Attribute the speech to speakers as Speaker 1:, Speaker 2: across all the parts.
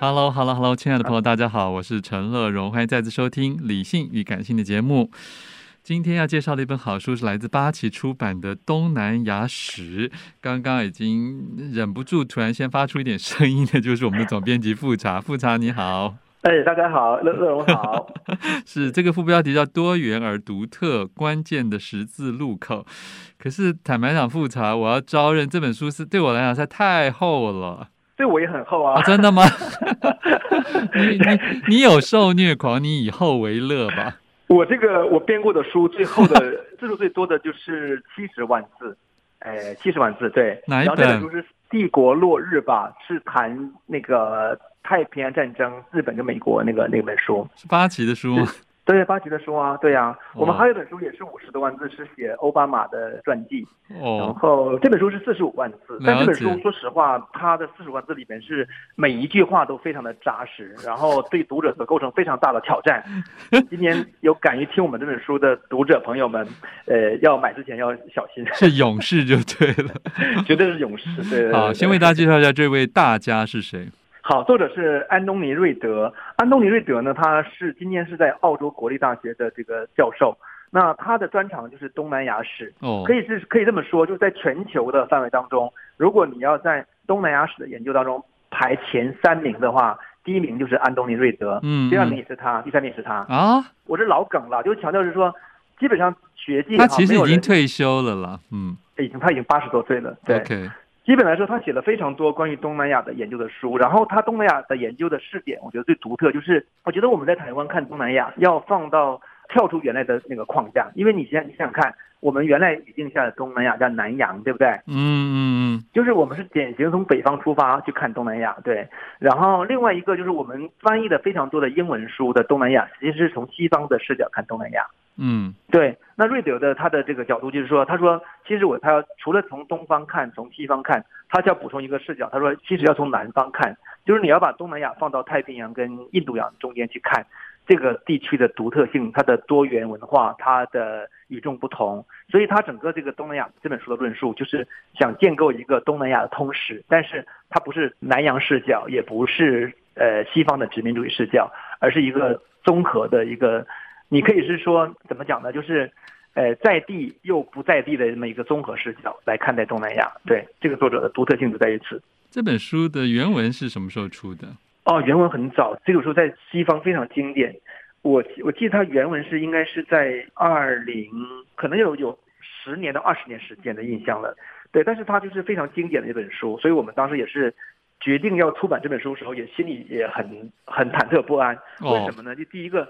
Speaker 1: Hello，Hello，Hello，hello, hello, 亲爱的朋友，大家好，我是陈乐荣，欢迎再次收听《理性与感性》的节目。今天要介绍的一本好书是来自八旗出版的《东南亚史》。刚刚已经忍不住突然先发出一点声音的，就是我们的总编辑富察。富察你好，
Speaker 2: 哎，大家好，乐乐荣好。
Speaker 1: 是这个副标题叫“多元而独特，关键的十字路口”。可是坦白讲，复查，我要招认这本书是对我来讲实在太厚了。
Speaker 2: 对我也很厚啊！
Speaker 1: 哦、真的吗？你你你有受虐狂，你以厚为乐吧？
Speaker 2: 我这个我编过的书最厚的 字数最多的就是七十万字，哎，七十万字对。
Speaker 1: 哪一本？
Speaker 2: 然后这本书是《帝国落日》吧？是谈那个太平洋战争，日本跟美国那个那本书。
Speaker 1: 是八旗的书吗？
Speaker 2: 对，八级的书啊，对呀、啊，我们还有一本书也是五十多万字，是写奥巴马的传记。哦，然后这本书是四十五万字，但这本书说实话，它的四十五万字里面是每一句话都非常的扎实，然后对读者的构成非常大的挑战。今年有敢于听我们这本书的读者朋友们，呃，要买之前要小心。
Speaker 1: 是勇士就对了，
Speaker 2: 绝对是勇士。对，对，对，对，
Speaker 1: 好，先为大家介绍一下这位大家是谁。
Speaker 2: 好，作者是安东尼·瑞德。安东尼·瑞德呢，他是今年是在澳洲国立大学的这个教授。那他的专长就是东南亚史。哦，可以是可以这么说，就是在全球的范围当中，如果你要在东南亚史的研究当中排前三名的话，第一名就是安东尼·瑞德，嗯，第二名也是他，第三名也是他。啊，我这老梗了，就是强调是说，基本上学界
Speaker 1: 他其实已经退休了啦，嗯，
Speaker 2: 已经他已经八十多岁了，对。Okay. 基本来说，他写了非常多关于东南亚的研究的书，然后他东南亚的研究的视点，我觉得最独特，就是我觉得我们在台湾看东南亚，要放到跳出原来的那个框架，因为你现在你想想看，我们原来语境下的东南亚叫南洋，对不对？嗯嗯嗯，就是我们是典型从北方出发去看东南亚，对。然后另外一个就是我们翻译的非常多的英文书的东南亚，其实是从西方的视角看东南亚。嗯，对。那瑞德的他的这个角度就是说，他说其实我他除了从东方看，从西方看，他就要补充一个视角。他说其实要从南方看，就是你要把东南亚放到太平洋跟印度洋中间去看这个地区的独特性，它的多元文化，它的与众不同。所以他整个这个东南亚这本书的论述，就是想建构一个东南亚的通史，但是它不是南洋视角，也不是呃西方的殖民主义视角，而是一个综合的一个。你可以是说怎么讲呢？就是，呃，在地又不在地的这么一个综合视角来看待东南亚。对，这个作者的独特性就在于此。
Speaker 1: 这本书的原文是什么时候出的？
Speaker 2: 哦，原文很早，这个书在西方非常经典。我我记得它原文是应该是在二零，可能有有十年到二十年时间的印象了。对，但是它就是非常经典的一本书，所以我们当时也是决定要出版这本书的时候，也心里也很很忐忑不安。为什么呢？就第一个。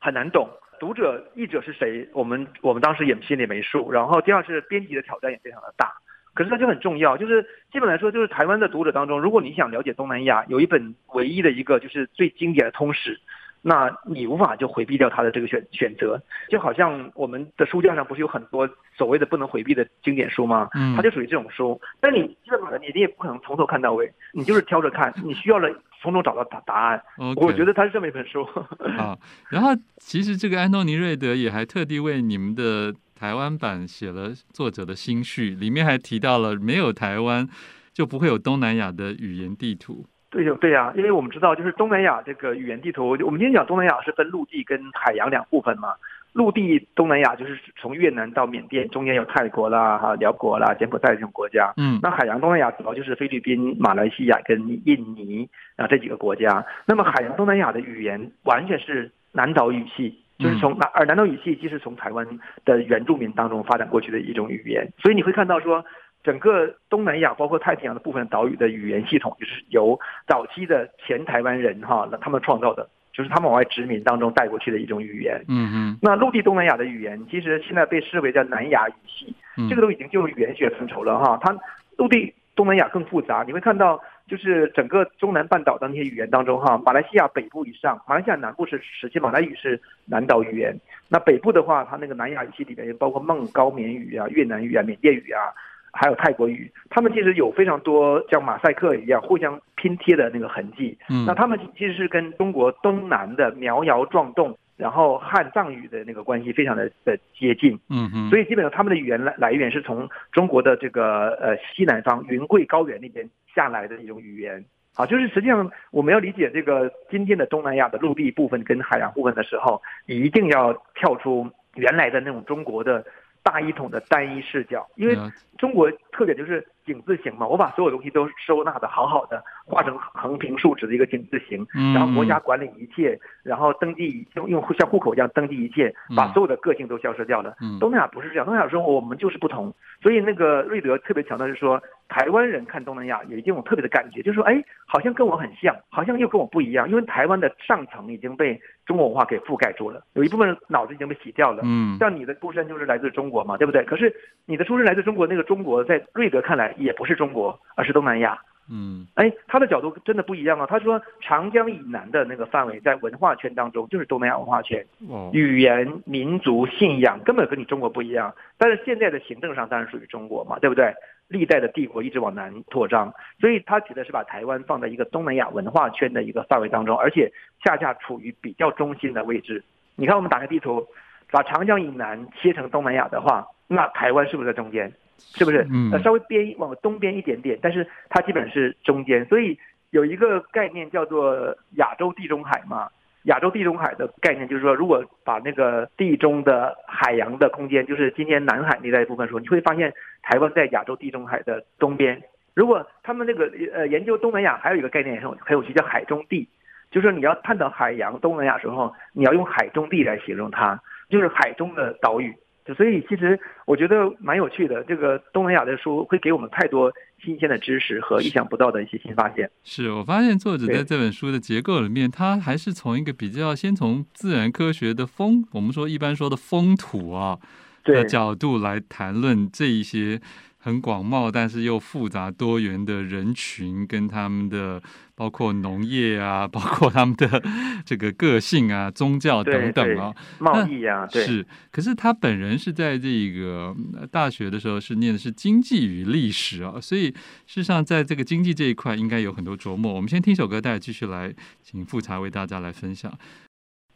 Speaker 2: 很难懂，读者译者是谁？我们我们当时也心里没数。然后第二是编辑的挑战也非常的大，可是它就很重要，就是基本来说，就是台湾的读者当中，如果你想了解东南亚，有一本唯一的一个就是最经典的通史。那你无法就回避掉他的这个选选择，就好像我们的书架上不是有很多所谓的不能回避的经典书吗？嗯，它就属于这种书。但你基本上你你也不可能从头看到尾，你就是挑着看，你需要了从中找到答答案。我觉得它是这么一本书。
Speaker 1: 啊，然后其实这个安东尼瑞德也还特地为你们的。台湾版写了作者的心绪，里面还提到了没有台湾就不会有东南亚的语言地图。
Speaker 2: 对，对呀，因为我们知道，就是东南亚这个语言地图，我们今天讲东南亚是分陆地跟海洋两部分嘛。陆地东南亚就是从越南到缅甸，中间有泰国啦、哈寮国啦、柬埔寨这种国家。嗯，那海洋东南亚主要就是菲律宾、马来西亚跟印尼啊这几个国家。那么海洋东南亚的语言完全是南岛语系，就是从南而南岛语系即是从台湾的原住民当中发展过去的一种语言。所以你会看到说，整个东南亚包括太平洋的部分岛屿的语言系统，就是由早期的前台湾人哈他们创造的。就是他们往外殖民当中带过去的一种语言。嗯嗯。那陆地东南亚的语言，其实现在被视为叫南亚语系，这个都已经进入语言学范畴了哈。它陆地东南亚更复杂，你会看到，就是整个中南半岛的那些语言当中哈，马来西亚北部以上，马来西亚南部是实际马来语是南岛语言，那北部的话，它那个南亚语系里面也包括孟高棉语啊、越南语啊、缅甸语啊。还有泰国语，他们其实有非常多像马赛克一样互相拼贴的那个痕迹。嗯，那他们其实是跟中国东南的苗瑶壮侗，然后汉藏语的那个关系非常的的接近。嗯嗯，所以基本上他们的语言来来源是从中国的这个呃西南方云贵高原那边下来的一种语言。好，就是实际上我们要理解这个今天的东南亚的陆地部分跟海洋部分的时候，一定要跳出原来的那种中国的。大一统的单一视角，因为中国特点就是井字形嘛，我把所有东西都收纳的好好的，画成横平竖直的一个井字形，然后国家管理一切，然后登记用用像户口一样登记一切，把所有的个性都消失掉了。东南亚不是这样，东南亚生活我们就是不同，所以那个瑞德特别强调是说。台湾人看东南亚有一种特别的感觉，就是说，哎，好像跟我很像，好像又跟我不一样，因为台湾的上层已经被中国文化给覆盖住了，有一部分人脑子已经被洗掉了。嗯，像你的出身就是来自中国嘛，对不对？可是你的出身来自中国，那个中国在瑞德看来也不是中国，而是东南亚。嗯，哎，他的角度真的不一样啊。他说，长江以南的那个范围，在文化圈当中就是东南亚文化圈，语言、民族、信仰根本跟你中国不一样。但是现在的行政上当然属于中国嘛，对不对？历代的帝国一直往南扩张，所以他指的是把台湾放在一个东南亚文化圈的一个范围当中，而且恰恰处于比较中心的位置。你看，我们打开地图，把长江以南切成东南亚的话，那台湾是不是在中间？是不是？嗯，稍微边往东边一点点，但是它基本是中间。所以有一个概念叫做亚洲地中海嘛。亚洲地中海的概念就是说，如果把那个地中的海洋的空间，就是今天南海那带部分说，你会发现台湾在亚洲地中海的东边。如果他们那个呃研究东南亚，还有一个概念很有很有趣，叫海中地，就是说你要探讨海洋东南亚时候，你要用海中地来形容它，就是海中的岛屿。就所以其实我觉得蛮有趣的，这个东南亚的书会给我们太多新鲜的知识和意想不到的一些新发现。
Speaker 1: 是我发现作者在这本书的结构里面，他还是从一个比较先从自然科学的风，我们说一般说的风土啊的角度来谈论这一些。很广袤，但是又复杂多元的人群，跟他们的包括农业啊，包括他们的这个个性啊、宗教等等啊，
Speaker 2: 贸易啊，对，
Speaker 1: 是。可是他本人是在这个大学的时候是念的是经济与历史啊，所以事实上在这个经济这一块应该有很多琢磨。我们先听首歌，大家继续来请富察为大家来分享。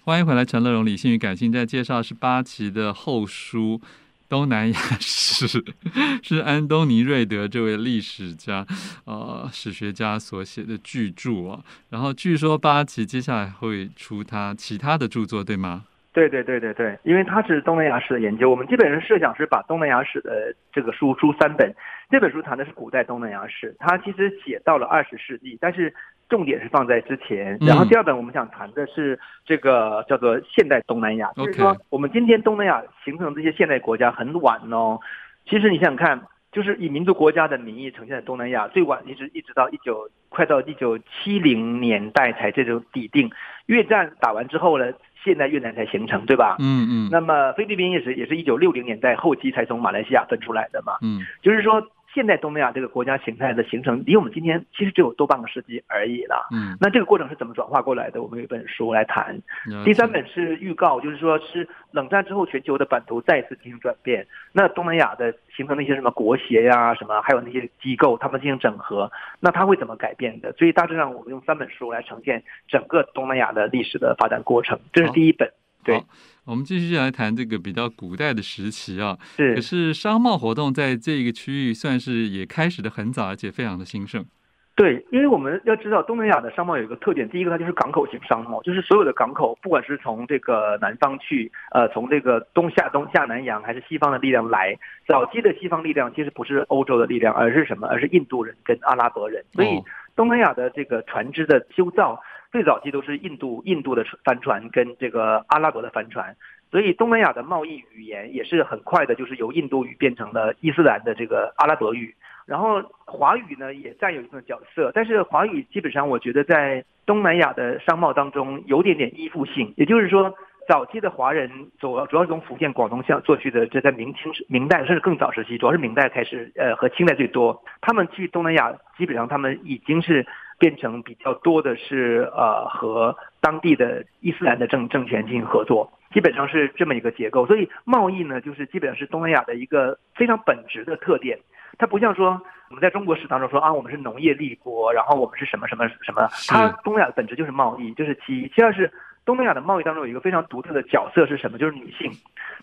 Speaker 1: 欢迎回来，陈乐荣理性与感性在介绍是八旗的后书。东南亚史 是安东尼·瑞德这位历史家、呃史学家所写的巨著啊。然后据说八期接下来会出他其他的著作，对吗？
Speaker 2: 对对对对对，因为他是东南亚史的研究，我们基本上设想是把东南亚史的这个书出三本。这本书谈的是古代东南亚史，它其实写到了二十世纪，但是。重点是放在之前，然后第二本我们想谈的是这个叫做现代东南亚，就是说我们今天东南亚形成这些现代国家很晚哦。其实你想想看，就是以民族国家的名义呈现的东南亚，最晚一直一直到一九快到一九七零年代才这种底定。越战打完之后呢，现在越南才形成，对吧？嗯嗯。那么菲律宾也是也是一九六零年代后期才从马来西亚分出来的嘛。嗯，就是说。现在东南亚这个国家形态的形成，离我们今天其实只有多半个世纪而已了。嗯，那这个过程是怎么转化过来的？我们有一本书来谈。第三本是预告，就是说是冷战之后全球的版图再次进行转变。那东南亚的形成那些什么国协呀，什么还有那些机构，他们进行整合，那它会怎么改变的？所以大致上我们用三本书来呈现整个东南亚的历史的发展过程。这是第一本。对，
Speaker 1: 我们继续来谈这个比较古代的时期啊。
Speaker 2: 是。
Speaker 1: 可是商贸活动在这个区域算是也开始的很早，而且非常的兴盛。
Speaker 2: 对，因为我们要知道东南亚的商贸有一个特点，第一个它就是港口型商贸，就是所有的港口，不管是从这个南方去，呃，从这个东下东下南洋，还是西方的力量来，早期的西方力量其实不是欧洲的力量，而是什么？而是印度人跟阿拉伯人。所以东南亚的这个船只的修造，最早期都是印度印度的帆船跟这个阿拉伯的帆船，所以东南亚的贸易语言也是很快的，就是由印度语变成了伊斯兰的这个阿拉伯语。然后华语呢也占有一定的角色，但是华语基本上我觉得在东南亚的商贸当中有点点依附性，也就是说，早期的华人主要主要从福建、广东向做去的，这在明清、明代甚至更早时期，主要是明代开始，呃，和清代最多。他们去东南亚，基本上他们已经是变成比较多的是呃和当地的伊斯兰的政政权进行合作，基本上是这么一个结构。所以贸易呢，就是基本上是东南亚的一个非常本质的特点。它不像说我们在中国史当中说啊，我们是农业立国，然后我们是什么什么什么。它东南亚的本质就是贸易，就是其一。其二是东南亚的贸易当中有一个非常独特的角色是什么？就是女性。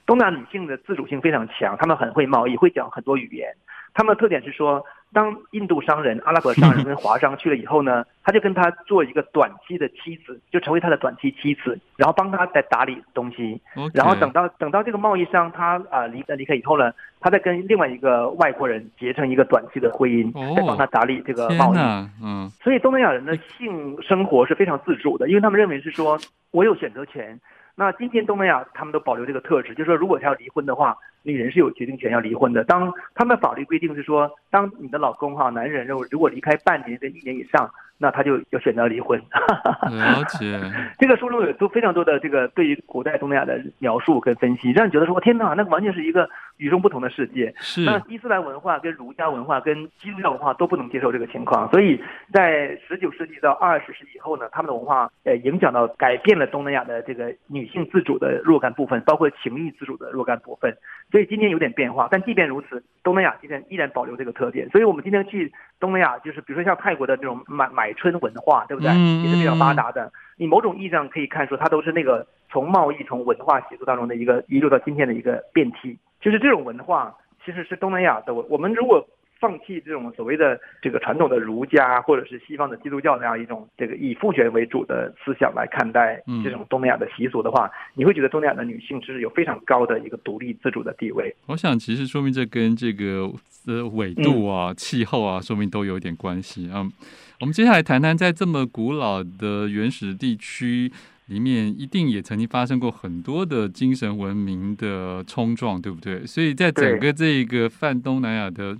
Speaker 2: 东南亚女性的自主性非常强，她们很会贸易，会讲很多语言。她们的特点是说。当印度商人、阿拉伯商人跟华商去了以后呢，他就跟他做一个短期的妻子，就成为他的短期妻子，然后帮他在打理东西。然后等到等到这个贸易商他啊离离开以后呢，他再跟另外一个外国人结成一个短期的婚姻，再帮他打理这个贸易。嗯，所以东南亚人的性生活是非常自主的，因为他们认为是说我有选择权。那今天东南亚他们都保留这个特质，就是说如果他要离婚的话，女人是有决定权要离婚的。当他们法律规定是说，当你的老公哈男人如果如果离开半年跟一年以上，那他就要选择离婚。
Speaker 1: 了解。
Speaker 2: 这个书中有都非常多的这个对于古代东南亚的描述跟分析，让你觉得说天哪，那个完全是一个与众不同的世界。
Speaker 1: 是。
Speaker 2: 那伊斯兰文化跟儒家文化跟基督教文化都不能接受这个情况，所以在十九世纪到二十世纪以后呢，他们的文化呃影响到改变了东南亚的这个女性自主的若干部分，包括情欲自主的若干部分。所以今天有点变化，但即便如此，东南亚今天依然保留这个特点。所以我们今天去东南亚，就是比如说像泰国的这种买买春文化，对不对？也是比较发达的。你某种意义上可以看出，它都是那个从贸易、从文化习俗当中的一个一路到今天的一个变体。就是这种文化其实是东南亚的。我我们如果放弃这种所谓的这个传统的儒家或者是西方的基督教那样一种这个以父权为主的思想来看待这种东南亚的习俗的话，嗯、你会觉得东南亚的女性是有非常高的一个独立自主的地位。
Speaker 1: 我想，其实说明这跟这个呃纬度啊、气候啊，说明都有点关系啊。我们接下来谈谈，在这么古老的原始地区里面，一定也曾经发生过很多的精神文明的冲撞，对不对？所以在整个这个泛东南亚的。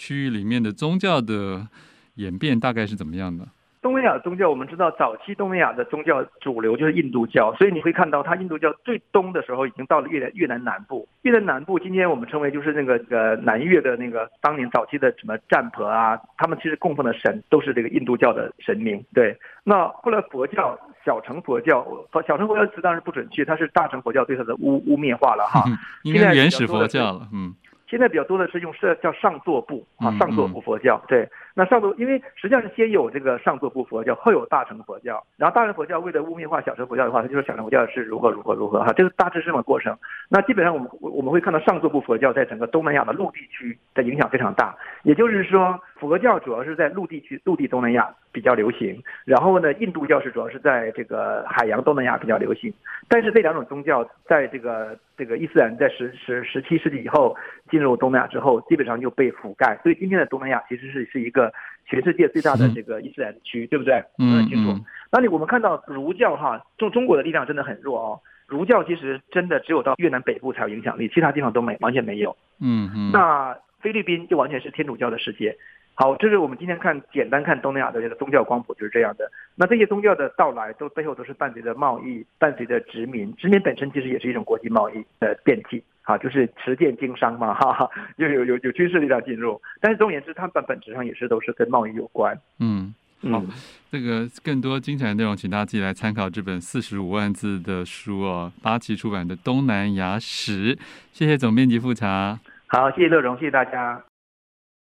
Speaker 1: 区域里面的宗教的演变大概是怎么样的？
Speaker 2: 东南亚宗教，我们知道早期东南亚的宗教主流就是印度教，所以你会看到它印度教最东的时候已经到了越南越南南部。越南南部今天我们称为就是那个呃南越的那个当年早期的什么占婆啊，他们其实供奉的神都是这个印度教的神明。对，那后来佛教小乘佛教，小乘佛教词当然不准确，它是大乘佛教对它的污污蔑化了哈。
Speaker 1: 应该原始佛教了，嗯。
Speaker 2: 现在比较多的是用是叫上座部啊，上座部佛教。对，那上座因为实际上是先有这个上座部佛教，后有大乘佛教。然后大乘佛教为了污蔑化小乘佛教的话，它就说小乘佛教是如何如何如何哈，这个大致是这么过程。那基本上我们我们会看到上座部佛教在整个东南亚的陆地区的影响非常大，也就是说佛教主要是在陆地区陆地东南亚比较流行，然后呢印度教是主要是在这个海洋东南亚比较流行。但是这两种宗教在这个这个伊斯兰在十十十七世纪以后。进入东南亚之后，基本上就被覆盖，所以今天的东南亚其实是是一个全世界最大的这个伊斯兰区，对不对？嗯，很清楚。那你我们看到儒教哈，中中国的力量真的很弱哦。儒教其实真的只有到越南北部才有影响力，其他地方都没完全没有。嗯嗯。那菲律宾就完全是天主教的世界。好，这是我们今天看简单看东南亚的这个宗教光谱就是这样的。那这些宗教的到来，都背后都是伴随着贸易，伴随着殖民。殖民本身其实也是一种国际贸易的变体。啊，就是持剑经商嘛，哈哈，又有有有军事力量进入，但是总而言之，它本本质上也是都是跟贸易有关。
Speaker 1: 嗯，好，嗯、这个更多精彩的内容，请大家自己来参考这本四十五万字的书哦，八旗出版的《东南亚史》。谢谢总编辑复查。
Speaker 2: 好，谢谢乐荣，谢谢大家。